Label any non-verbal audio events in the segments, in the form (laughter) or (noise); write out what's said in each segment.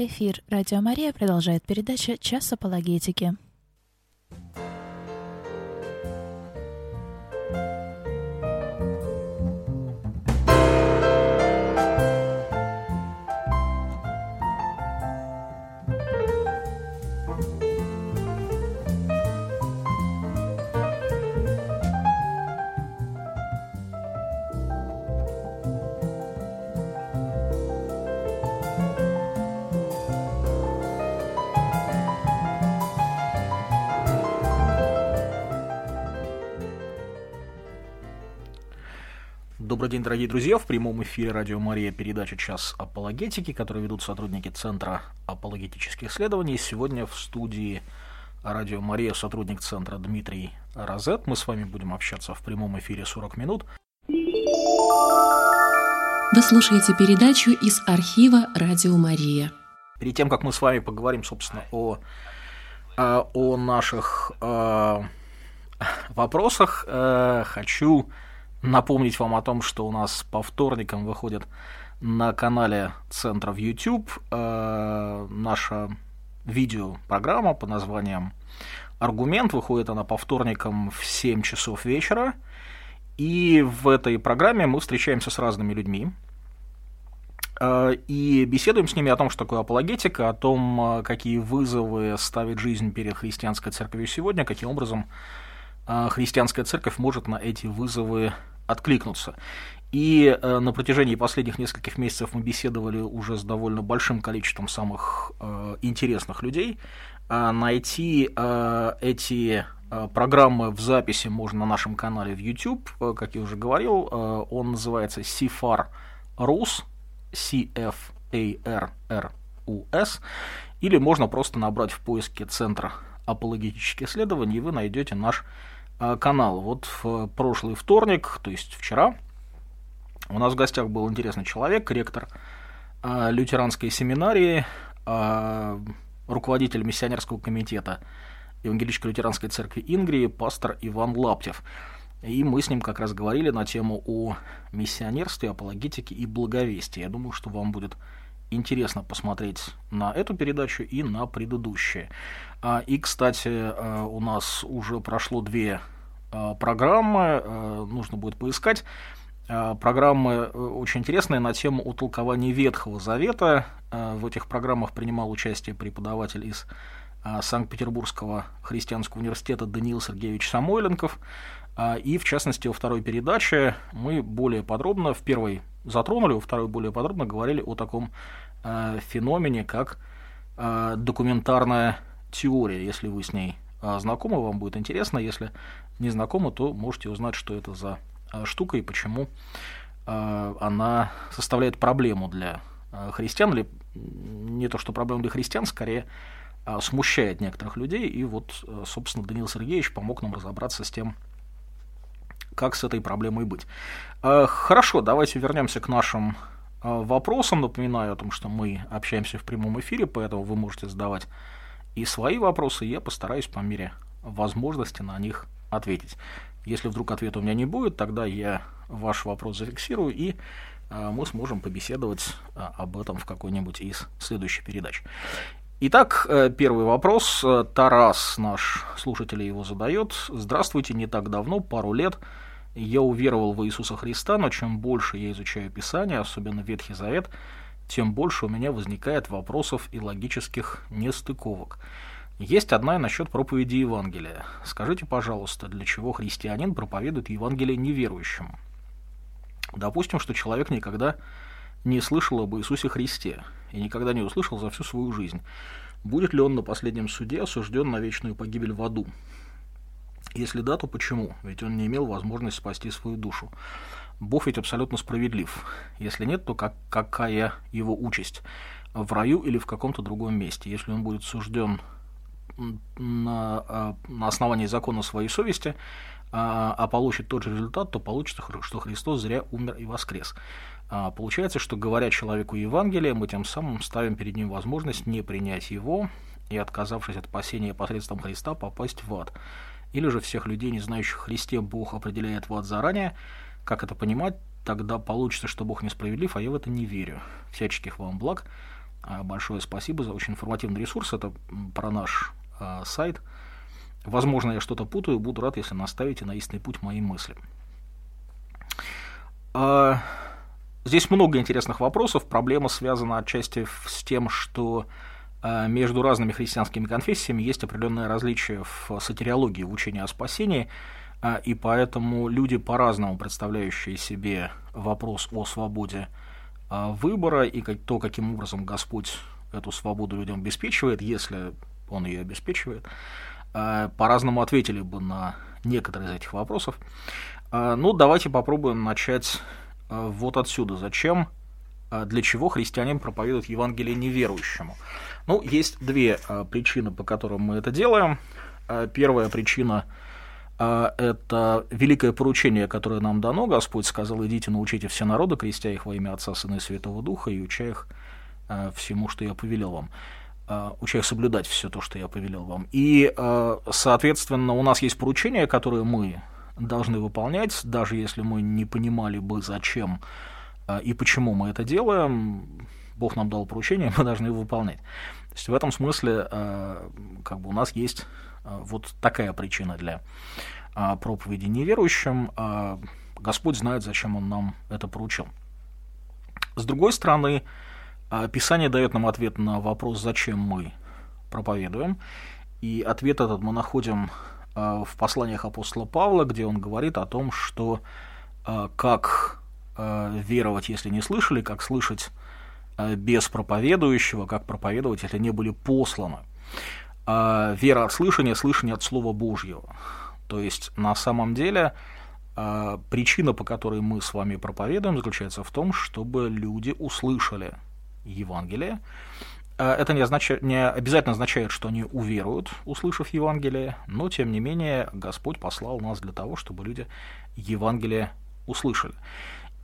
Эфир «Радио Мария» продолжает передача «Час апологетики». Добрый день, дорогие друзья. В прямом эфире Радио Мария передача «Час апологетики», которую ведут сотрудники Центра апологетических исследований. Сегодня в студии Радио Мария сотрудник Центра Дмитрий Розет. Мы с вами будем общаться в прямом эфире 40 минут. Вы слушаете передачу из архива Радио Мария. Перед тем, как мы с вами поговорим, собственно, о, о наших э, вопросах, э, хочу напомнить вам о том, что у нас по вторникам выходит на канале Центра в YouTube э, наша видеопрограмма по названием «Аргумент». Выходит она по вторникам в 7 часов вечера. И в этой программе мы встречаемся с разными людьми, э, и беседуем с ними о том, что такое апологетика, о том, э, какие вызовы ставит жизнь перед христианской церковью сегодня, каким образом христианская церковь может на эти вызовы откликнуться. И э, на протяжении последних нескольких месяцев мы беседовали уже с довольно большим количеством самых э, интересных людей. А найти э, эти программы в записи можно на нашем канале в YouTube, как я уже говорил. Он называется CFAR Rus, C-F-A-R-R-U-S. Или можно просто набрать в поиске Центра апологетических исследований, и вы найдете наш канал. Вот в прошлый вторник, то есть вчера, у нас в гостях был интересный человек, ректор э, лютеранской семинарии, э, руководитель миссионерского комитета Евангелической лютеранской церкви Ингрии, пастор Иван Лаптев. И мы с ним как раз говорили на тему о миссионерстве, апологетике и благовестии. Я думаю, что вам будет интересно посмотреть на эту передачу и на предыдущие. А, и, кстати, у нас уже прошло две программы, нужно будет поискать. Программы э, очень интересные на тему о толковании Ветхого Завета. В этих программах принимал участие преподаватель из Санкт-Петербургского христианского университета Даниил Сергеевич Самойленков. И, в частности, во второй передаче мы более подробно, в первой затронули, во второй более подробно говорили о таком феномене, как документарная теория. Если вы с ней а, знакомы, вам будет интересно. Если не знакомы, то можете узнать, что это за а, штука и почему а, она составляет проблему для христиан, или не то, что проблему для христиан, скорее смущает некоторых людей. И вот, собственно, Даниил Сергеевич помог нам разобраться с тем, как с этой проблемой быть. Хорошо, давайте вернемся к нашим вопросам. Напоминаю о том, что мы общаемся в прямом эфире, поэтому вы можете задавать и свои вопросы, я постараюсь по мере возможности на них ответить. Если вдруг ответа у меня не будет, тогда я ваш вопрос зафиксирую, и э, мы сможем побеседовать э, об этом в какой-нибудь из следующих передач. Итак, э, первый вопрос. Тарас, наш слушатель, его задает. Здравствуйте, не так давно, пару лет, я уверовал в Иисуса Христа, но чем больше я изучаю Писание, особенно Ветхий Завет, тем больше у меня возникает вопросов и логических нестыковок. Есть одна насчет проповеди Евангелия. Скажите, пожалуйста, для чего христианин проповедует Евангелие неверующим? Допустим, что человек никогда не слышал об Иисусе Христе и никогда не услышал за всю свою жизнь. Будет ли он на последнем суде осужден на вечную погибель в аду? Если да, то почему? Ведь он не имел возможности спасти свою душу. Бог ведь абсолютно справедлив. Если нет, то как, какая его участь? В раю или в каком-то другом месте? Если он будет сужден на, а, на основании закона своей совести, а, а получит тот же результат, то получится, что Христос зря умер и воскрес. А, получается, что говоря человеку Евангелие, мы тем самым ставим перед ним возможность не принять его и, отказавшись от спасения посредством Христа, попасть в ад. Или же всех людей, не знающих Христе, Бог определяет в ад заранее, как это понимать? Тогда получится, что Бог несправедлив, а я в это не верю. Всяческих вам благ. большое спасибо за очень информативный ресурс. Это про наш сайт. Возможно, я что-то путаю, буду рад, если наставите на истинный путь мои мысли. Здесь много интересных вопросов. Проблема связана отчасти с тем, что между разными христианскими конфессиями есть определенное различие в сатириологии, в учении о спасении, и поэтому люди, по-разному представляющие себе вопрос о свободе выбора и то, каким образом Господь эту свободу людям обеспечивает, если Он ее обеспечивает, по-разному ответили бы на некоторые из этих вопросов. Ну, давайте попробуем начать вот отсюда. Зачем, для чего христианин проповедует Евангелие неверующему? Ну, есть две причины, по которым мы это делаем. Первая причина – это великое поручение, которое нам дано. Господь сказал, идите, научите все народы, крестя их во имя Отца, Сына и Святого Духа, и уча их всему, что я повелел вам. Э, уча соблюдать все то, что я повелел вам. И, э, соответственно, у нас есть поручения, которые мы должны выполнять, даже если мы не понимали бы, зачем э, и почему мы это делаем, Бог нам дал поручение, (laughs) мы должны его выполнять. То есть в этом смысле как бы у нас есть вот такая причина для проповеди неверующим. Господь знает, зачем Он нам это поручил. С другой стороны, а Писание дает нам ответ на вопрос, зачем мы проповедуем. И ответ этот мы находим а, в посланиях апостола Павла, где он говорит о том, что а, как веровать, если не слышали, как слышать без проповедующего, как проповедовать, если не были посланы. Вера от слышания, слышание от Слова Божьего. То есть на самом деле причина, по которой мы с вами проповедуем, заключается в том, чтобы люди услышали Евангелие. А, это не, означает, не обязательно означает, что они уверуют, услышав Евангелие, но тем не менее Господь послал нас для того, чтобы люди Евангелие услышали.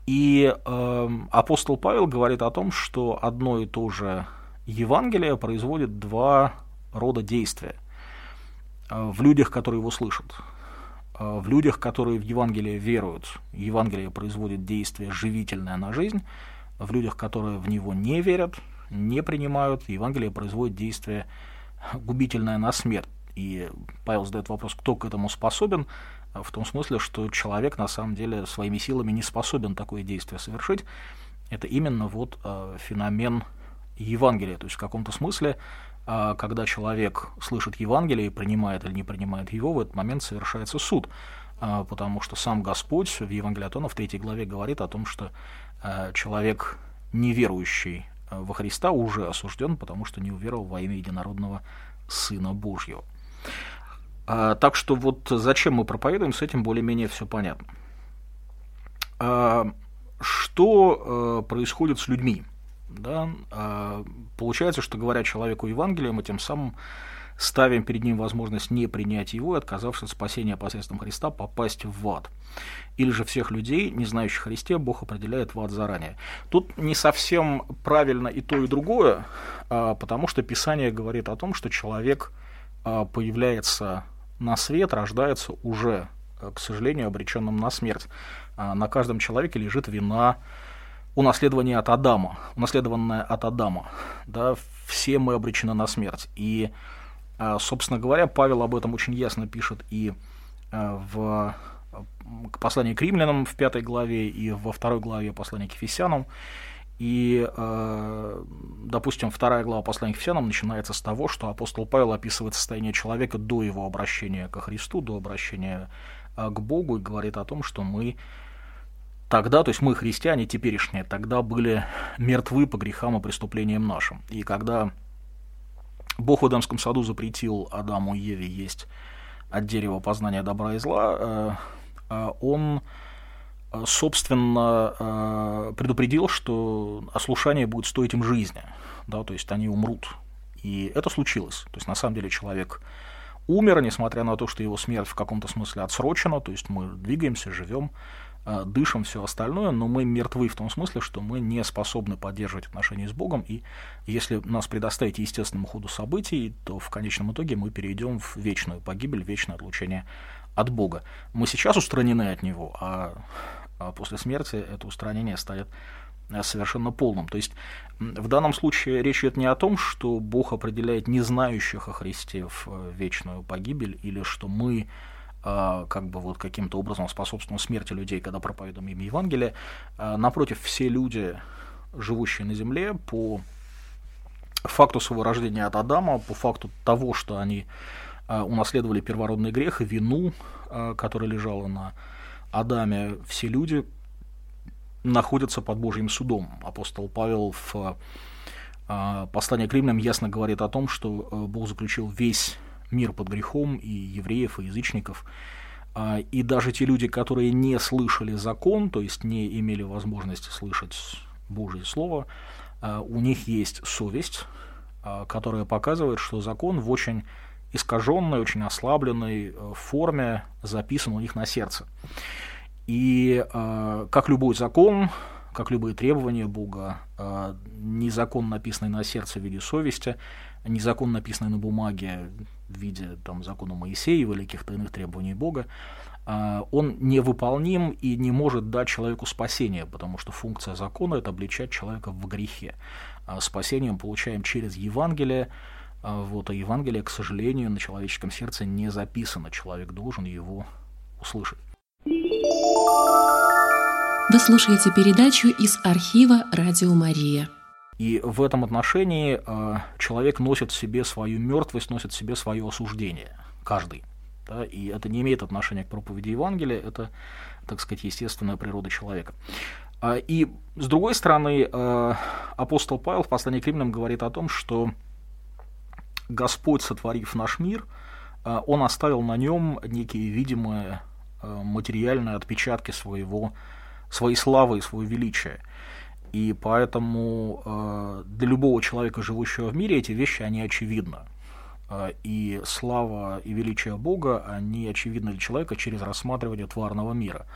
И э, апостол Павел говорит о том, что одно и то же Евангелие производит два рода действия в людях, которые его слышат. В людях, которые в Евангелие веруют, Евангелие производит действие живительное на жизнь, в людях, которые в него не верят, не принимают, Евангелие производит действие губительное на смерть. И Павел задает вопрос, кто к этому способен, в том смысле, что человек на самом деле своими силами не способен такое действие совершить. Это именно вот э, феномен Евангелия. То есть в каком-то смысле, э, когда человек слышит Евангелие и принимает или не принимает его, в этот момент совершается суд. Э, потому что сам Господь в Евангелии от в третьей главе говорит о том, что Э, человек, неверующий э, во Христа, уже осужден, потому что не уверовал во имя единородного Сына Божьего. А, так что вот зачем мы проповедуем, с этим более-менее все понятно. А, что происходит с людьми? Да? А, получается, что говоря человеку Евангелие, мы тем самым ставим перед ним возможность не принять его и, отказавшись от спасения посредством Христа, попасть в ад. Или же всех людей, не знающих Христе, Бог определяет в ад заранее. Тут не совсем правильно и то, и другое, а, потому что Писание говорит о том, что человек а, появляется на свет, рождается уже, к сожалению, обреченным на смерть. На каждом человеке лежит вина унаследования от Адама, унаследованная от Адама. Да, все мы обречены на смерть. И а, собственно говоря, Павел об этом очень ясно пишет и а, в послании к римлянам в пятой главе и во второй главе послания к Ефесянам. И, а, допустим, вторая глава послания к Ефесянам начинается с того, что апостол Павел описывает состояние человека до его обращения ко Христу, до обращения к Богу, и говорит о том, что мы тогда, то есть мы, христиане теперешние, тогда были мертвы по грехам и преступлениям нашим. И когда Бог в Эдемском саду запретил Адаму и Еве есть от дерева познания добра и зла, э, э, он, э, собственно, предупредил, что ослушание будет стоить им жизни, да, то есть они умрут. И это случилось. То есть, на самом деле, человек умер, несмотря на то, что его смерть в каком-то смысле отсрочена, то есть мы двигаемся, живем, дышим, все остальное, но мы мертвы в том смысле, что мы не способны поддерживать отношения с Богом, и если нас предоставить естественному ходу событий, то в конечном итоге мы перейдем в вечную погибель, вечное отлучение от Бога. Мы сейчас устранены от Него, а, а после смерти это устранение станет совершенно полным. То есть в данном случае речь идет не о том, что Бог определяет незнающих о Христе в вечную погибель, или что мы как бы вот каким-то образом способствуем смерти людей, когда проповедуем им Евангелие. Напротив, все люди, живущие на земле, по факту своего рождения от Адама, по факту того, что они унаследовали первородный грех и вину, которая лежала на Адаме, все люди находятся под Божьим судом. Апостол Павел в а, послании к римлянам ясно говорит о том, что Бог заключил весь мир под грехом и евреев, и язычников. А, и даже те люди, которые не слышали закон, то есть не имели возможности слышать Божье Слово, а, у них есть совесть, которая показывает, что закон в очень искаженной, очень ослабленной э, форме записан у них на сердце. И как любой закон, как любые требования Бога, не закон, написанный на сердце в виде совести, не закон, написанный на бумаге в виде там, закона Моисеева или каких-то иных требований Бога, э, он невыполним и не может дать человеку спасение, потому что функция закона – это обличать человека в грехе. А спасение мы получаем через Евангелие, а вот, а Евангелие, к сожалению, на человеческом сердце не записано. Человек должен его услышать. Вы слушаете передачу из архива «Радио Мария». И в этом отношении э, человек носит в себе свою мертвость, носит в себе свое осуждение. Каждый. Да, и это не имеет отношения к проповеди Евангелия, это, так сказать, естественная природа человека. А, и с другой стороны, э, апостол Павел в послании к римлянам говорит о том, что Господь, сотворив наш мир, э, он оставил на нем некие видимые материальные отпечатки своего своей славы и своего величия. И поэтому э, для любого человека, живущего в мире, эти вещи, они очевидны. Э, и слава и величие Бога, они очевидны для человека через рассматривание тварного мира.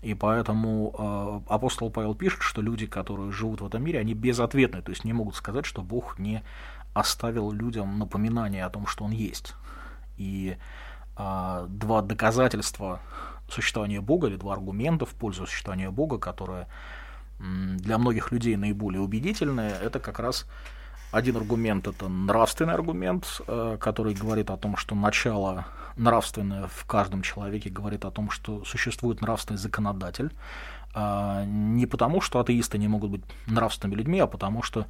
И поэтому э, апостол Павел пишет, что люди, которые живут в этом мире, они безответны, то есть не могут сказать, что Бог не оставил людям напоминание о том, что Он есть. И э, два доказательства существования Бога, или два аргумента в пользу существования Бога, которые для многих людей наиболее убедительные, это как раз один аргумент – это нравственный аргумент, э, который говорит о том, что начало нравственное в каждом человеке говорит о том, что существует нравственный законодатель. А, не потому, что атеисты не могут быть нравственными людьми, а потому что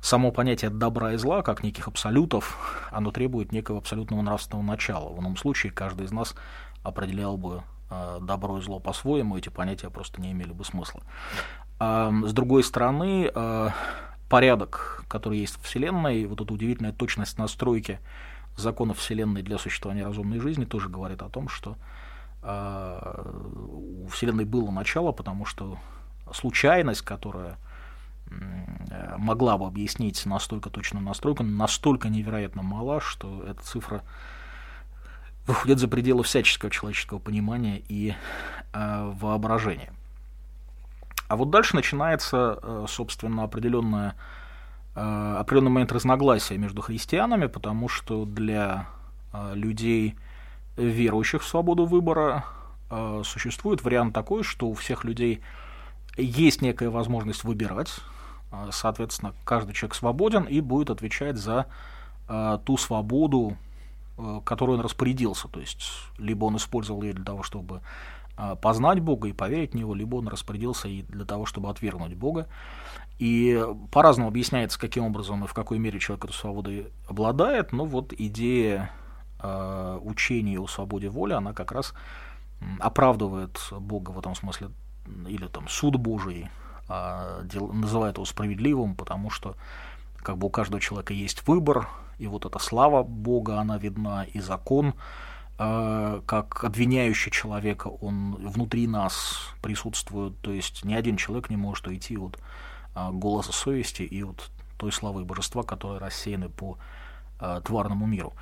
само понятие добра и зла, как неких абсолютов, оно требует некого абсолютного нравственного начала. В ином случае каждый из нас определял бы Э, добро и зло по-своему, эти понятия просто не имели бы смысла. С другой стороны, э, порядок, который есть в Вселенной, вот эта удивительная точность настройки законов Вселенной для существования разумной жизни тоже говорит о том, что э, у Вселенной было начало, потому что случайность, которая могла бы объяснить настолько точную настройку, настолько невероятно мала, что эта цифра выходят за пределы всяческого человеческого понимания и э, воображения. А вот дальше начинается, э, собственно, определенная, э, определенный момент разногласия между христианами, потому что для э, людей, верующих в свободу выбора, существует вариант такой, что у всех людей есть некая возможность выбирать, соответственно, каждый человек свободен и будет отвечать за ту свободу, которой он распорядился. То есть, либо он использовал ее для того, чтобы познать Бога и поверить в Него, либо он распорядился и для того, чтобы отвергнуть Бога. И по-разному объясняется, каким образом и в какой мере человек эту свободу обладает, но вот идея э, учения о свободе воли, она как раз оправдывает Бога в этом смысле, или там суд Божий, дел, называет его справедливым, потому что как бы у каждого человека есть выбор, и вот эта слава Бога, она видна, и закон, как обвиняющий человека, он внутри нас присутствует, то есть ни один человек не может уйти от э, голоса совести и от той славы божества, которая рассеяны по э, тварному миру.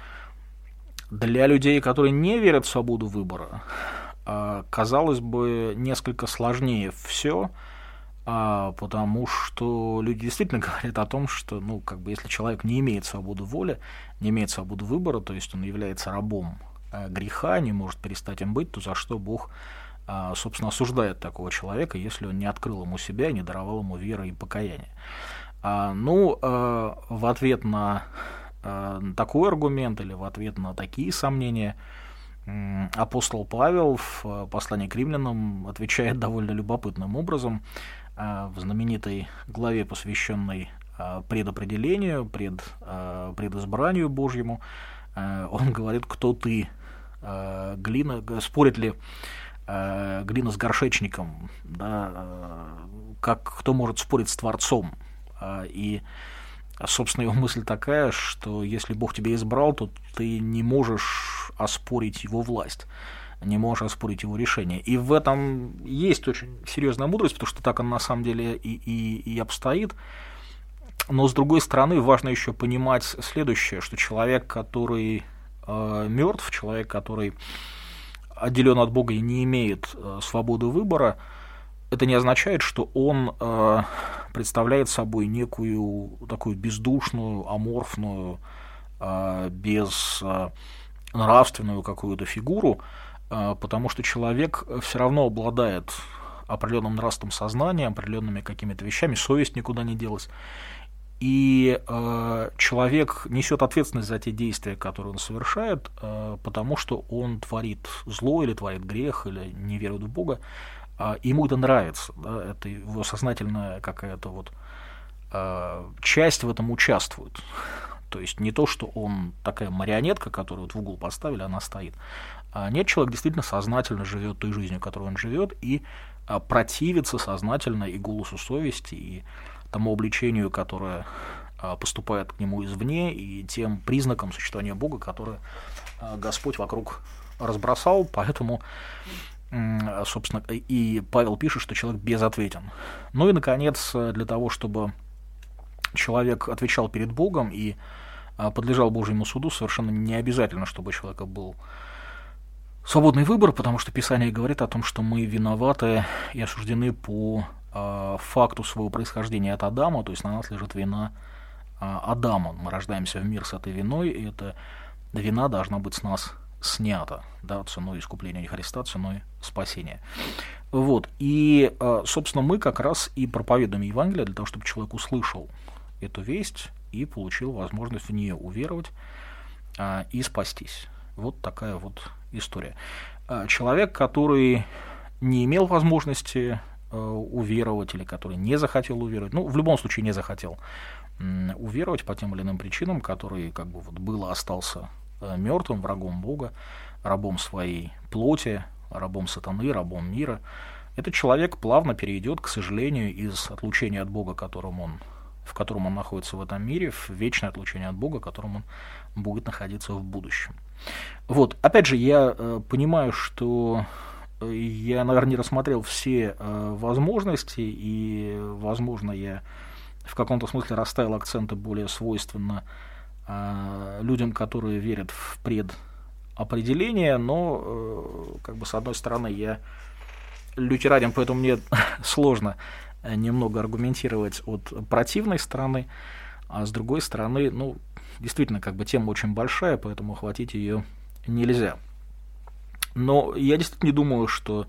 Для людей, которые не верят в свободу выбора, казалось бы, несколько сложнее все, потому что люди действительно (laughs) говорят о том, что, ну, как бы, если человек не имеет свободу воли, не имеет свободу выбора, то есть он является рабом э, греха, не может перестать им быть, то за что Бог собственно, осуждает такого человека, если он не открыл ему себя и не даровал ему веры и покаяния. Ну, в ответ на такой аргумент или в ответ на такие сомнения – апостол Павел в э, послании к римлянам отвечает довольно любопытным образом э, в знаменитой главе, посвященной э, предопределению, пред, предизбранию Божьему. Он говорит, кто ты, глина, спорит ли глина с горшечником, да, как кто может спорить с Творцом. И собственно, его мысль такая, что если Бог тебя избрал, то ты не можешь оспорить его власть, не можешь оспорить его решение. И в этом есть очень серьезная мудрость, потому что так он на самом деле и, и, и обстоит. Но с другой стороны, важно еще понимать следующее, что человек, который э, мертв, человек, который отделен от Бога и не имеет э, свободы выбора, это не означает, что он э, представляет собой некую такую бездушную, аморфную, э, без э, нравственную какую-то фигуру, э, потому что человек все равно обладает определенным нравственным сознанием, определенными какими-то вещами, совесть никуда не делась. И э, человек несет ответственность за те действия, которые он совершает, э, потому что он творит зло или творит грех, или не верует в Бога. А, ему это нравится, да, это его сознательная какая-то вот а, часть в этом участвует. То есть не то, что он такая марионетка, которую вот в угол поставили, она стоит. А нет, человек действительно сознательно живет той жизнью, которой он живет, и а, противится сознательно и голосу совести, и тому обличению, которое поступает к нему извне, и тем признакам существования Бога, которые Господь вокруг разбросал. Поэтому собственно, и Павел пишет, что человек безответен. Ну и, наконец, для того, чтобы человек отвечал перед Богом и а, подлежал Божьему суду, совершенно не обязательно, чтобы у человека был свободный выбор, потому что Писание говорит о том, что мы виноваты и осуждены по э, факту своего происхождения от Адама, то есть на нас лежит вина э, Адама. Мы рождаемся в мир с этой виной, и эта вина должна быть с нас снято, да, ценой искупления Христа, ценой спасения. Вот, и, а, собственно, мы как раз и проповедуем Евангелие для того, чтобы человек услышал эту весть и получил возможность в нее уверовать а, и спастись. Вот такая вот история. А, человек, который не имел возможности уверовать или который не захотел уверовать, ну, в любом случае не захотел уверовать по тем или иным причинам, который как бы вот было, остался Э, мертвым, врагом Бога, рабом своей плоти, рабом сатаны, рабом мира, этот человек плавно перейдет, к сожалению, из отлучения от Бога, которым он, в котором он находится в этом мире, в вечное отлучение от Бога, которым он будет находиться в будущем. Вот, опять же, я э, понимаю, что э, я, наверное, не рассмотрел все э, возможности, и, возможно, я в каком-то смысле расставил акценты более свойственно а, людям, которые верят в предопределение, но, э, как бы, с одной стороны, я лютеранин, поэтому мне (laughs) сложно э, немного аргументировать от противной стороны, а с другой стороны, ну, действительно, как бы тема очень большая, поэтому охватить ее нельзя. Но я действительно не думаю, что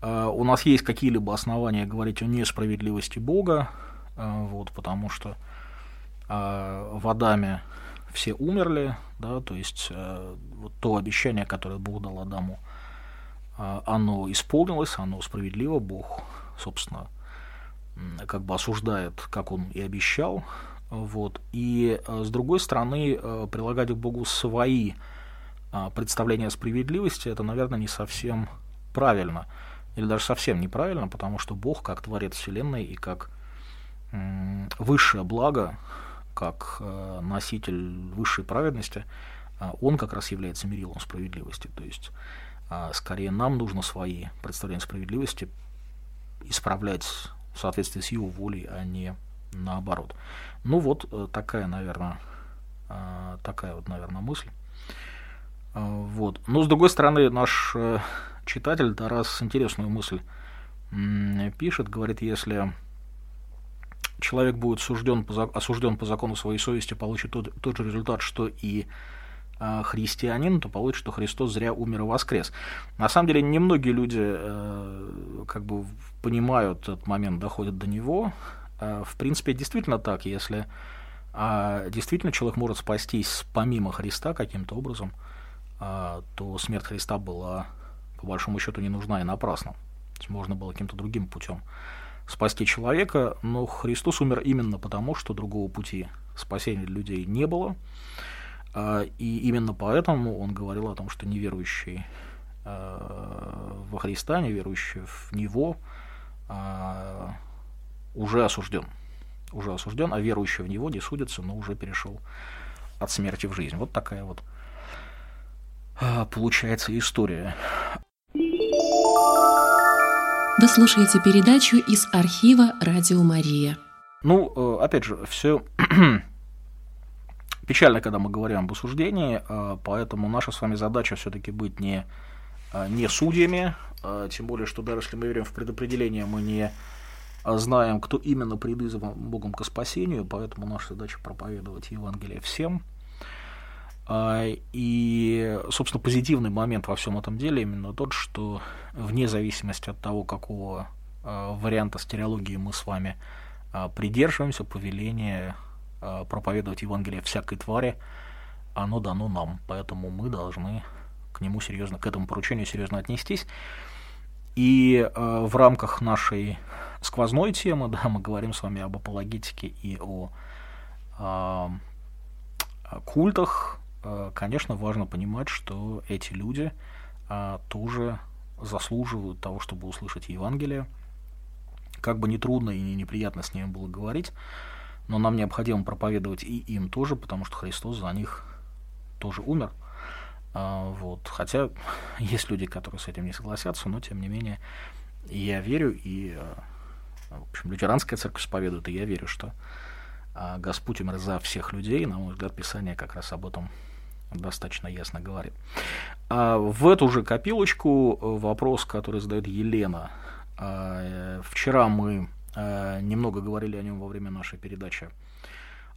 э, у нас есть какие-либо основания говорить о несправедливости Бога, э, вот, потому что э, в Адаме все умерли, да, то есть э, вот то обещание, которое Бог дал Адаму, э, оно исполнилось, оно справедливо, Бог, собственно, как бы осуждает, как он и обещал, вот, и э, с другой стороны, э, прилагать к Богу свои э, представления о справедливости, это, наверное, не совсем правильно, или даже совсем неправильно, потому что Бог, как Творец Вселенной и как высшее благо, как э, носитель высшей праведности, э, он как раз является мерилом справедливости. То есть, э, скорее нам нужно свои представления справедливости исправлять в соответствии с его волей, а не наоборот. Ну вот такая, наверное, такая вот, наверное, мысль. Вот. Но с другой стороны, наш читатель Тарас интересную мысль пишет, говорит, если человек будет сужден по, осужден по закону своей совести, получит тот, тот же результат, что и э, христианин, то получится, что Христос зря умер и воскрес. На самом деле, немногие люди э, как бы понимают этот момент, доходят до него. Э, в принципе, действительно так, если э, действительно человек может спастись помимо Христа каким-то образом, э, то смерть Христа была, по большому счету, не нужна и напрасна. Можно было каким-то другим путем спасти человека, но Христос умер именно потому, что другого пути спасения людей не было. А, и именно поэтому он говорил о том, что неверующий а, во Христа, неверующий в Него, а, уже осужден. Уже осужден, а верующий в Него не судится, но уже перешел от смерти в жизнь. Вот такая вот получается история. Вы слушаете передачу из архива «Радио Мария». Ну, э, опять же, все (clears throat) печально, когда мы говорим об осуждении, э, поэтому наша с вами задача все-таки быть не, э, не судьями, тем более, что даже если мы верим в предопределение, мы не знаем, кто именно призван Богом к спасению, поэтому наша задача проповедовать Евангелие всем – а, и, собственно, позитивный момент во всем этом деле именно тот, что вне зависимости от того, какого а, варианта стереологии мы с вами а, придерживаемся, повеление проповедовать Евангелие всякой твари, оно дано нам, поэтому мы должны к нему серьезно, к этому поручению серьезно отнестись. И в рамках нашей сквозной темы, (laughs) да, мы говорим с вами об апологетике и о, культах, конечно, важно понимать, что эти люди а, тоже заслуживают того, чтобы услышать Евангелие. Как бы не трудно и не неприятно с ними было говорить, но нам необходимо проповедовать и им тоже, потому что Христос за них тоже умер. А, вот. Хотя (laughs) есть люди, которые с этим не согласятся, но тем не менее я верю, и э, в общем, лютеранская церковь исповедует, и я верю, что а, Господь умер за всех людей. На мой взгляд, Писание как раз об этом достаточно ясно говорит. А в эту же копилочку э, вопрос, который задает Елена. А, э, вчера мы э, немного говорили о нем во время нашей передачи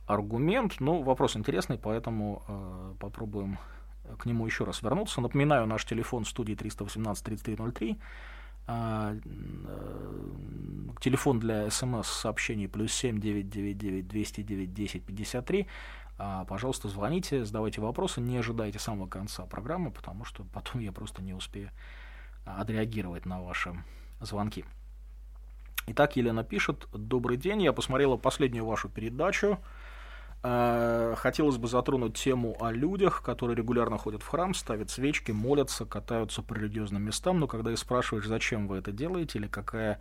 аргумент, но вопрос интересный, поэтому попробуем к нему еще раз вернуться. Напоминаю, наш телефон студии 318 3303. Телефон для смс-сообщений плюс 7 999 209 10 53. А, пожалуйста, звоните, задавайте вопросы, не ожидайте самого конца программы, потому что потом я просто не успею а, отреагировать на ваши звонки. Итак, Елена пишет, добрый день, я посмотрела последнюю вашу передачу, а, Хотелось бы затронуть тему о людях, которые регулярно ходят в храм, ставят свечки, молятся, катаются по религиозным местам, но когда их спрашиваешь, зачем вы это делаете или какая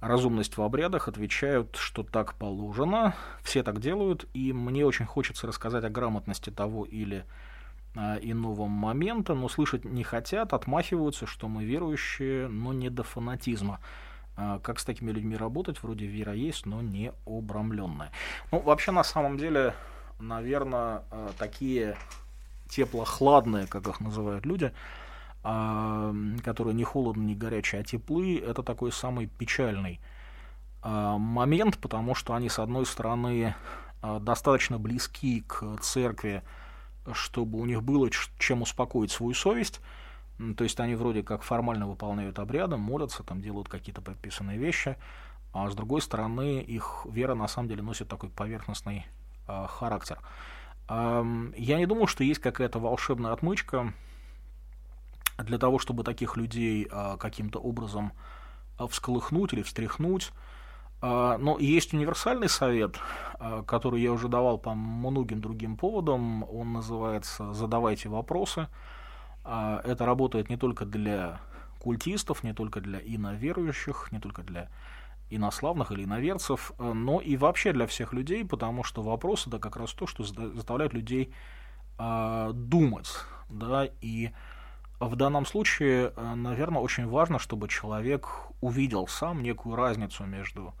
разумность в обрядах, отвечают, что так положено, все так делают, и мне очень хочется рассказать о грамотности того или а, иного момента, но слышать не хотят, отмахиваются, что мы верующие, но не до фанатизма. А, как с такими людьми работать? Вроде вера есть, но не обрамленная. Ну, вообще, на самом деле, наверное, а, такие тепло-хладные, как их называют люди, которые не холодны, не горячие, а теплые, это такой самый печальный а, момент, потому что они, с одной стороны, а, достаточно близки к церкви, чтобы у них было чем успокоить свою совесть, то есть они вроде как формально выполняют обряды, молятся, там делают какие-то предписанные вещи, а с другой стороны их вера на самом деле носит такой поверхностный э, характер. Э, я не думаю, что есть какая-то волшебная отмычка, для того, чтобы таких людей а, каким-то образом а, всколыхнуть или встряхнуть. А, но есть универсальный совет, который я уже давал по многим другим поводам. Он называется «Задавайте вопросы». Это работает не только для культистов, не только для иноверующих, не только для инославных или иноверцев, но и вообще для всех людей, потому что вопросы, да, как раз то, что заставляет людей думать, да, и в данном случае, э, наверное, очень важно, чтобы человек увидел сам некую разницу между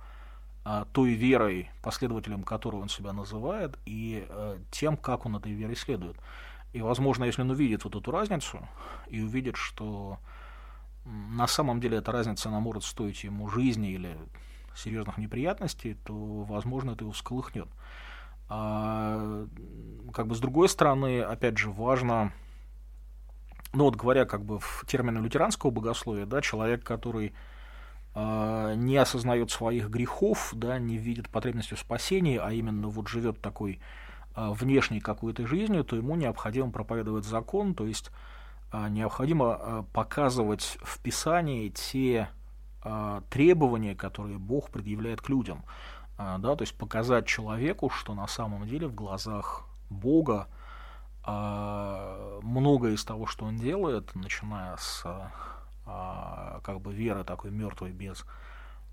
э, той верой, последователем которой он себя называет, и э, тем, как он этой верой следует. И, возможно, если он увидит вот эту разницу и увидит, что на самом деле эта разница, она может стоить ему жизни или серьезных неприятностей, то, возможно, это его всколыхнет. А, как бы с другой стороны, опять же, важно, ну вот говоря как бы в термины лютеранского богословия, да, человек, который э, не осознает своих грехов, да, не видит потребности в спасении, а именно вот живет такой э, внешней какой-то жизнью, то ему необходимо проповедовать закон, то есть э, необходимо э, показывать в Писании те э, требования, которые Бог предъявляет к людям. Э, да, то есть показать человеку, что на самом деле в глазах Бога многое из того, что он делает, начиная с э, как бы веры такой мертвой без,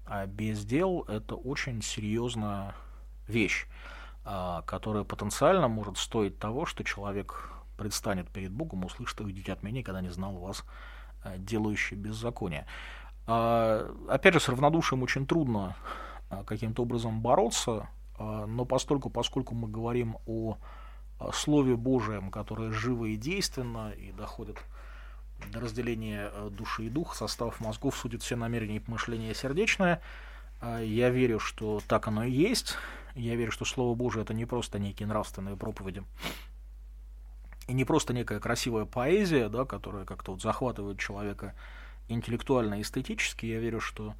э, без дел, это очень серьезная вещь, которая потенциально может стоить того, что человек предстанет перед Богом, услышит, уйдите от меня, когда не знал вас, делающий беззаконие. А, опять же, с равнодушием очень трудно а, каким-то образом бороться, а, но постольку, поскольку мы говорим о Слове Божьем, которое живо и действенно, и доходит до разделения души и духа, состав мозгов судит все намерения и помышления сердечное, я верю, что так оно и есть. Я верю, что Слово Божие это не просто некие нравственные проповеди, и не просто некая красивая поэзия, да, которая как-то вот захватывает человека интеллектуально и эстетически, я верю, что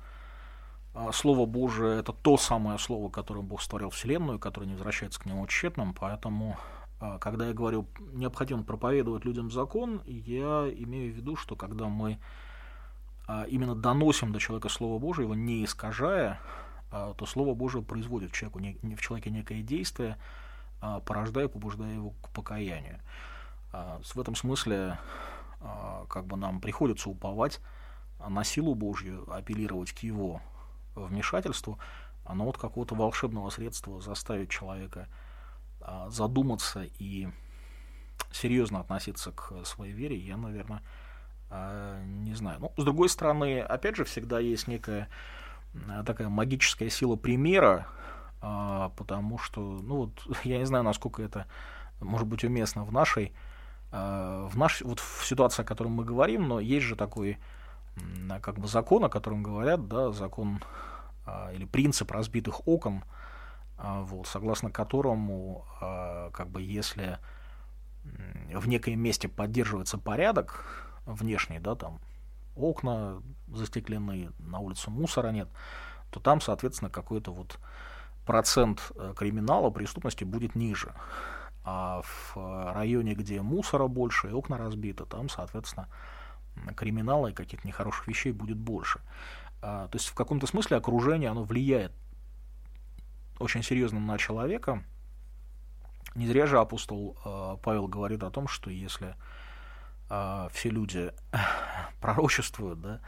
а, Слово Божие – это то самое слово, которым Бог створил Вселенную, которое не возвращается к нему тщетным, поэтому, а, когда я говорю, необходимо проповедовать людям закон, я имею в виду, что когда мы а, именно доносим до человека Слово Божие, его не искажая, то Слово Божие производит в, человеку, в человеке некое действие, порождая, побуждая его к покаянию. В этом смысле как бы нам приходится уповать на силу Божью, апеллировать к его вмешательству, оно вот какого-то волшебного средства заставит человека а, задуматься и серьезно относиться к своей вере, я, наверное, а, не знаю. Ну, с другой стороны, опять же, всегда есть некая а, такая магическая сила примера, потому что, ну вот, (laughs) я не знаю, насколько это может быть уместно в нашей, в наш, вот в ситуации, о которой мы говорим, но есть же такой как бы закон, о котором говорят, да, закон а, или принцип разбитых окон, а, вот, согласно которому, а, как бы, если в некоем месте поддерживается порядок внешний, да, там окна застеклены, на улице мусора нет, то там, соответственно, какой-то вот процент э, криминала, преступности будет ниже. А в районе, где мусора больше и окна разбиты, там, соответственно, криминала и каких-то нехороших вещей будет больше. А, то есть в каком-то смысле окружение, оно влияет очень серьезно на человека. Не зря же апостол э, Павел говорит о том, что если э, все люди (laughs) пророчествуют, да,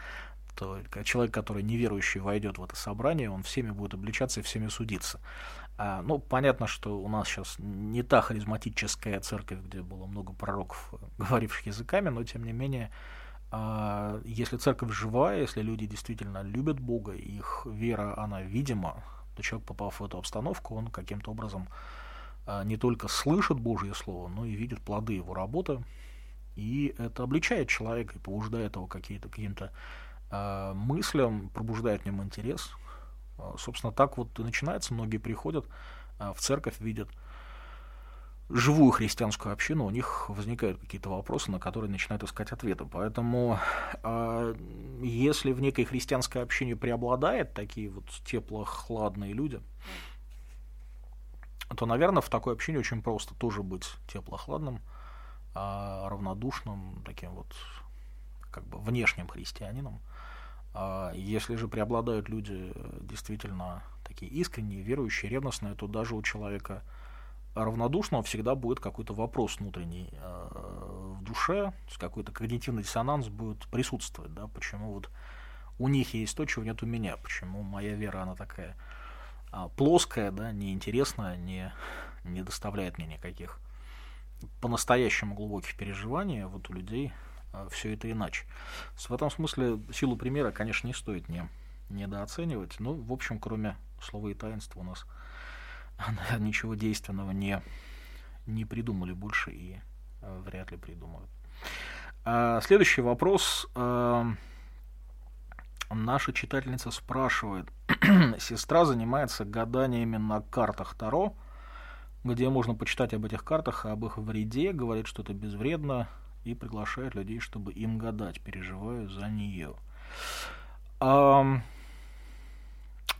то человек, который неверующий, войдет в это собрание, он всеми будет обличаться и всеми судиться. А, ну, понятно, что у нас сейчас не та харизматическая церковь, где было много пророков, (laughs) говоривших языками, но тем не менее а если церковь живая, если люди действительно любят Бога, их вера, она видима, то человек, попав в эту обстановку, он каким-то образом а, не только слышит Божье Слово, но и видит плоды его работы, и это обличает человека и побуждает его какие-то, каким-то э, мыслям, пробуждает в нем интерес. Собственно, так вот и начинается. Многие приходят в церковь, видят живую христианскую общину, у них возникают какие-то вопросы, на которые начинают искать ответы. Поэтому э, если в некой христианской общине преобладает такие вот тепло-хладные люди, то, наверное, в такой общине очень просто тоже быть тепло-хладным, э, равнодушным, таким вот как бы внешним христианином. А если же преобладают люди действительно такие искренние, верующие, ревностные, то даже у человека равнодушного всегда будет какой-то вопрос внутренний э, в душе, какой-то когнитивный диссонанс будет присутствовать, да, почему вот у них есть то, чего нет у меня, почему моя вера, она такая а, плоская, да, неинтересная, не, не доставляет мне никаких по-настоящему глубоких переживаний, а вот у людей а, все это иначе. В этом смысле силу примера, конечно, не стоит не, недооценивать, но, в общем, кроме слова и таинства у нас (laughs) ничего действенного не, не придумали больше и э, вряд ли придумают. А, следующий вопрос. А, наша читательница спрашивает. (clears throat) Сестра занимается гаданиями на картах Таро. где можно почитать об этих картах, об их вреде, говорит, что это безвредно, и приглашает людей, чтобы им гадать, переживаю за нее.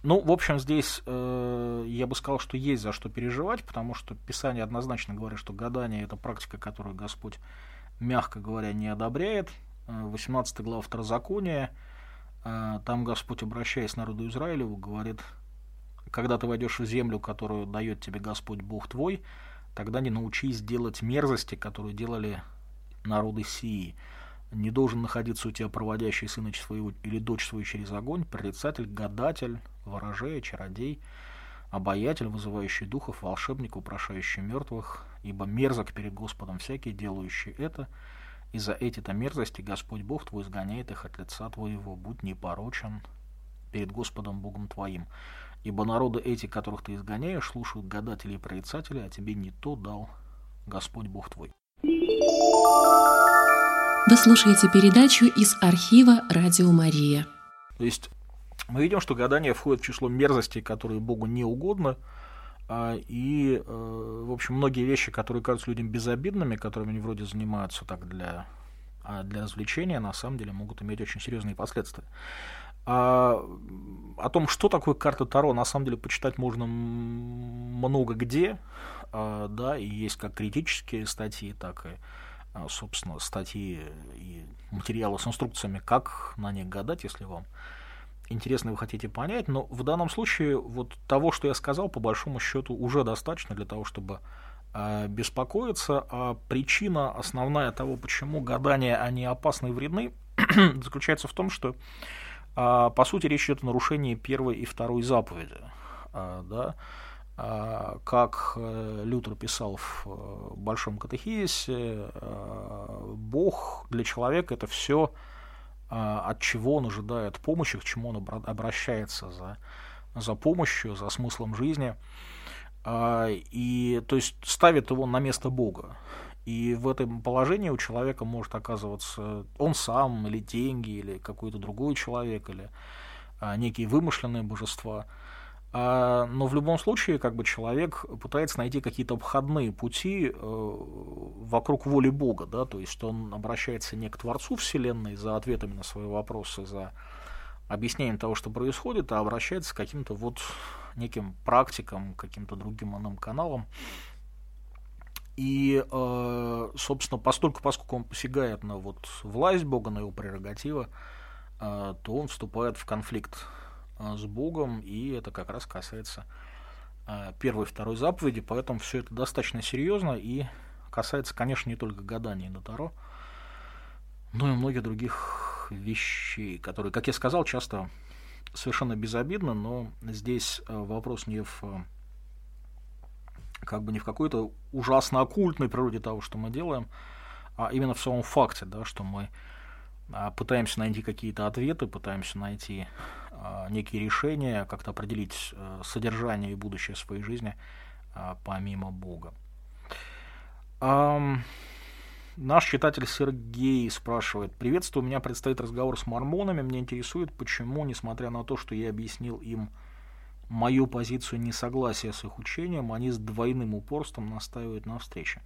Ну, в общем, здесь э, я бы сказал, что есть за что переживать, потому что Писание однозначно говорит, что гадание это практика, которую Господь, мягко говоря, не одобряет. 18 э, глава Второзакония, э, там Господь, обращаясь к народу Израилеву, говорит, когда ты войдешь в землю, которую дает тебе Господь Бог твой, тогда не научись делать мерзости, которые делали народы Сии. Не должен находиться у тебя проводящий сына своего или дочь свою через огонь, прорицатель, гадатель, ворожея, чародей, обаятель, вызывающий духов, волшебник, упрошающий мертвых, ибо мерзок перед Господом всякий, делающий это, и за эти-то мерзости Господь Бог твой изгоняет их от лица твоего, будь непорочен перед Господом Богом твоим. Ибо народы эти, которых ты изгоняешь, слушают гадателей и прорицателей, а тебе не то дал Господь Бог твой. Вы слушаете передачу из архива «Радио Мария». То есть мы видим, что гадание входит в число мерзостей, которые Богу не угодны, а, и, э, в общем, многие вещи, которые кажутся людям безобидными, которыми они вроде занимаются так для, а, для развлечения, на самом деле могут иметь очень серьезные последствия. А, о том, что такое карта Таро, на самом деле почитать можно много где, а, да, и есть как критические статьи, так и собственно, статьи и материалы с инструкциями, как на них гадать, если вам интересно вы хотите понять. Но в данном случае вот того, что я сказал, по большому счету уже достаточно для того, чтобы э, беспокоиться. А причина основная того, почему гадания они опасны и вредны, (clears throat) заключается в том, что э, по сути речь идет о нарушении первой и второй заповеди. Э, да? А, как э, Лютер писал в э, Большом катехизисе, э, Бог для человека это все, от чего он ожидает помощи, к чему он обращается за, за помощью, за смыслом жизни. А, и то есть ставит его на место Бога. И в этом положении у человека может оказываться он сам, или деньги, или какой-то другой человек, или а, некие вымышленные божества – но в любом случае, как бы человек пытается найти какие-то обходные пути э, вокруг воли Бога, да, то есть что он обращается не к Творцу Вселенной за ответами на свои вопросы, за объяснением того, что происходит, а обращается к каким-то вот неким практикам, каким-то другим иным каналам. И, э, собственно, постольку, поскольку он посягает на вот власть Бога, на его прерогативы, э, то он вступает в конфликт а, с Богом, и это как раз касается а, первой и второй заповеди, поэтому все это достаточно серьезно и касается, конечно, не только гадания на Таро, но и многих других вещей, которые, как я сказал, часто совершенно безобидны, но здесь а, вопрос не в как бы не в какой-то ужасно оккультной природе того, что мы делаем, а именно в самом факте, да, что мы пытаемся найти какие-то ответы, пытаемся найти а, некие решения, как-то определить э, содержание и будущее своей жизни а, помимо Бога. Наш читатель Сергей спрашивает, приветствую, у меня предстоит разговор с мормонами, мне интересует, почему, несмотря на то, что я объяснил им мою позицию несогласия с их учением, они с двойным упорством настаивают на встрече.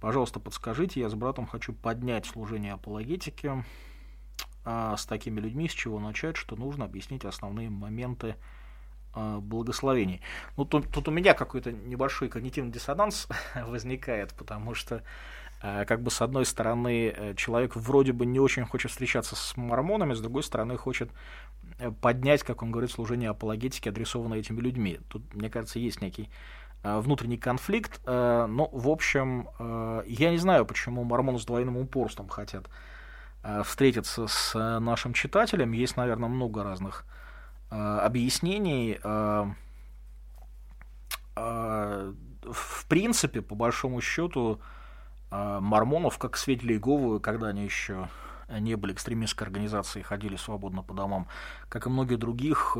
Пожалуйста, подскажите, я с братом хочу поднять служение апологетики, а с такими людьми с чего начать, что нужно объяснить основные моменты а, благословений. Ну, тут, тут у меня какой-то небольшой когнитивный диссонанс (laughs) возникает, потому что а, как бы с одной стороны э, человек вроде бы не очень хочет встречаться с мормонами, с другой стороны хочет э, поднять, как он говорит, служение апологетики, адресованное этими людьми. Тут, мне кажется, есть некий внутренний конфликт, но, в общем, я не знаю, почему мормоны с двойным упорством хотят Э, встретиться с э, нашим читателем. Есть, наверное, много разных э, объяснений. В принципе, по большому счету, мормонов, как свидетелей Иеговы, когда они еще не были экстремистской организацией, ходили свободно по домам, как и многих других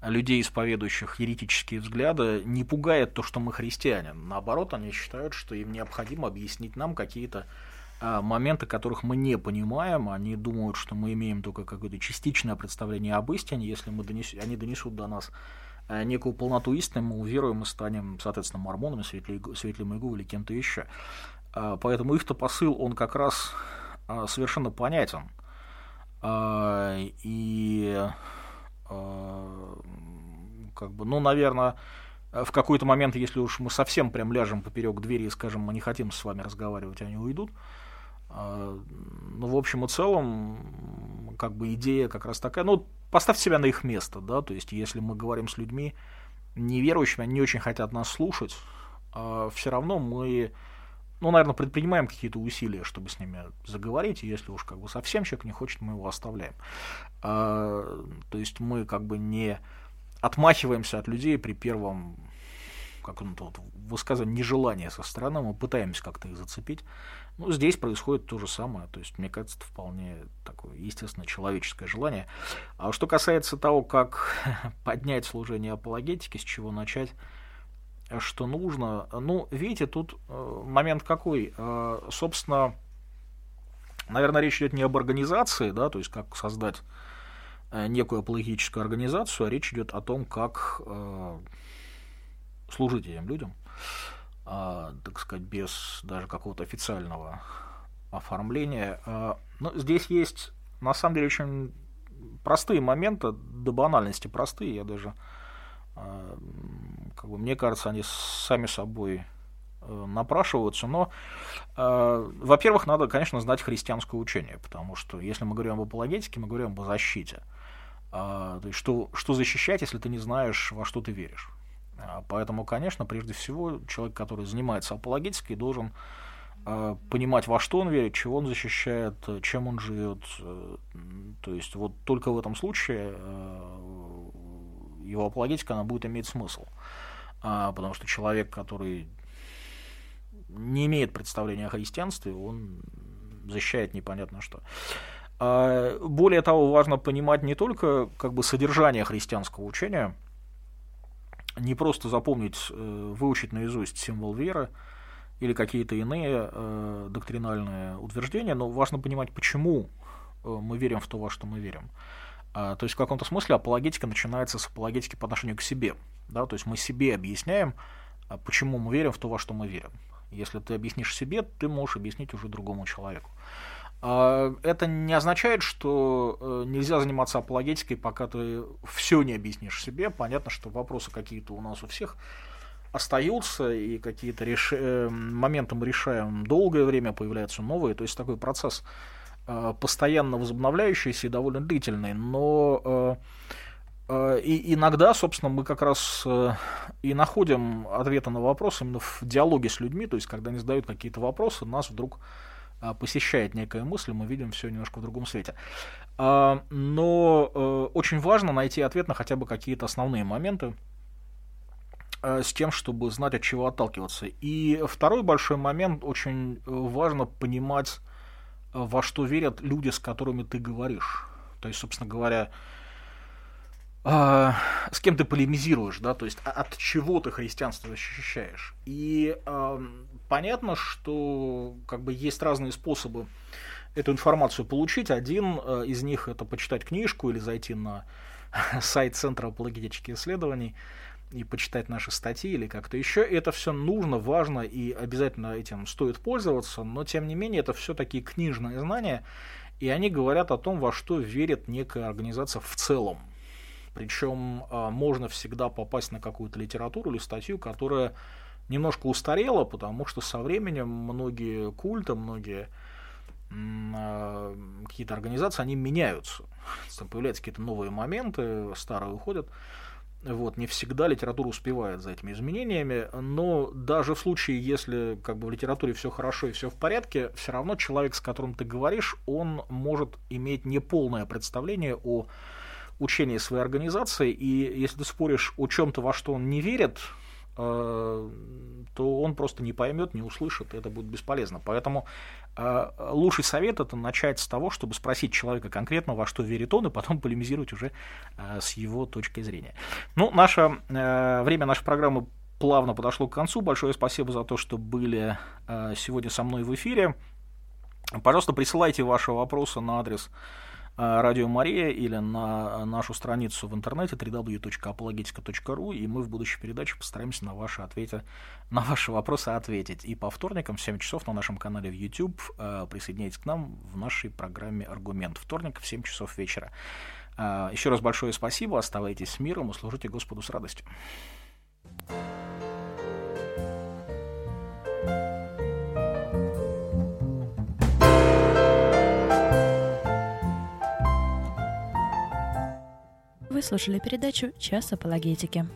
людей, исповедующих еретические взгляды, не пугает то, что мы христиане. Наоборот, они считают, что им необходимо объяснить нам какие-то моменты, которых мы не понимаем, они думают, что мы имеем только какое-то частичное представление об истине, если мы донес... они донесут до нас э, некую полноту истины, мы уверуем, мы станем, соответственно, мормонами, светлым Игу или кем-то еще. А, поэтому их-то посыл, он как раз а, совершенно понятен. А, и как бы, ну, наверное, в какой-то момент, если уж мы совсем прям ляжем поперек двери и скажем, мы не хотим с вами разговаривать, они уйдут. А, ну, в общем и целом, как бы идея как раз такая, ну, поставьте себя на их место, да, то есть если мы говорим с людьми неверующими, они не очень хотят нас слушать, а все равно мы, ну, наверное, предпринимаем какие-то усилия, чтобы с ними заговорить, и если уж как бы совсем человек не хочет, мы его оставляем. А, то есть мы как бы не отмахиваемся от людей при первом каком-то вот высказывании нежелания со стороны, мы пытаемся как-то их зацепить. Ну, здесь происходит то же самое. То есть, мне кажется, это вполне такое естественно человеческое желание. А что касается того, как (laughs) поднять служение апологетики, с чего начать, что нужно, ну, видите, тут э, момент какой? Э, собственно, наверное, речь идет не об организации, да, то есть как создать Э, некую апологетическую организацию, а речь идет о том, как э, служить этим людям, э, так сказать, без даже какого-то официального оформления. Э, но здесь есть, на самом деле, очень простые моменты, до банальности простые, я даже, э, как бы, мне кажется, они сами собой э, напрашиваются, но, во-первых, надо, конечно, знать христианское учение, потому что если мы говорим об апологетике, мы говорим об защите. А, то есть что, что защищать, если ты не знаешь, во что ты веришь. А, поэтому, конечно, прежде всего, человек, который занимается апологетикой, должен а, понимать, во что он верит, чего он защищает, чем он живет. То есть вот только в этом случае его апологетика она будет иметь смысл. Потому что человек, который не имеет представления о христианстве, он защищает непонятно что. А, более того, важно понимать не только как бы, содержание христианского учения, не просто запомнить, э, выучить наизусть символ веры или какие-то иные э, доктринальные утверждения, но важно понимать, почему э, мы верим в то, во что мы верим. А, то есть в каком-то смысле апологетика начинается с апологетики по отношению к себе. Да? То есть мы себе объясняем, а, почему мы верим в то, во что мы верим. Если ты объяснишь себе, ты можешь объяснить уже другому человеку. А, это не означает, что э, нельзя заниматься апологетикой, пока ты все не объяснишь себе. Понятно, что вопросы какие-то у нас у всех остаются, и какие-то реш... Э, моменты мы решаем долгое время, появляются новые. То есть такой процесс э, постоянно возобновляющийся и довольно длительный. Но и иногда, собственно, мы как раз и находим ответы на вопросы именно в диалоге с людьми, то есть когда они задают какие-то вопросы, нас вдруг посещает некая мысль, мы видим все немножко в другом свете. А, но э, очень важно найти ответ на хотя бы какие-то основные моменты э, с тем, чтобы знать, от чего отталкиваться. И второй большой момент, очень важно понимать, во что верят люди, с которыми ты говоришь. То есть, собственно говоря, а, с кем ты полемизируешь, да, то есть от чего ты христианство защищаешь. И э, понятно, что как бы есть разные способы эту информацию получить. Один э, из них это почитать книжку или зайти на (laughs) сайт Центра апологетических исследований и почитать наши статьи или как-то еще. Это все нужно, важно и обязательно этим стоит пользоваться, но тем не менее это все такие книжные знания, и они говорят о том, во что верит некая организация в целом. Причем а, можно всегда попасть на какую-то литературу или статью, которая немножко устарела, потому что со временем многие культы, многие а, какие-то организации, они меняются. (laughs) Там появляются какие-то новые моменты, старые уходят. Вот, не всегда литература успевает за этими изменениями, но даже в случае, если как бы в литературе все хорошо и все в порядке, все равно человек, с которым ты говоришь, он может иметь неполное представление о учение своей организации, и если ты споришь о чем-то, во что он не верит, то он просто не поймет, не услышит, это будет бесполезно. Поэтому э, лучший совет это начать с того, чтобы спросить человека конкретно, во что верит он, и потом полемизировать уже э, с его точкой зрения. Ну, наше время нашей программы плавно подошло к концу. Большое спасибо за то, что были сегодня со мной в эфире. Пожалуйста, присылайте ваши вопросы на адрес Радио Мария или на нашу страницу в интернете www.apologetica.ru, и мы в будущей передаче постараемся на ваши, ответы, на ваши вопросы ответить. И по вторникам в 7 часов на нашем канале в YouTube присоединяйтесь к нам в нашей программе «Аргумент». Вторник в 7 часов вечера. Еще раз большое спасибо, оставайтесь с миром и служите Господу с радостью. Вы слушали передачу «Час апологетики».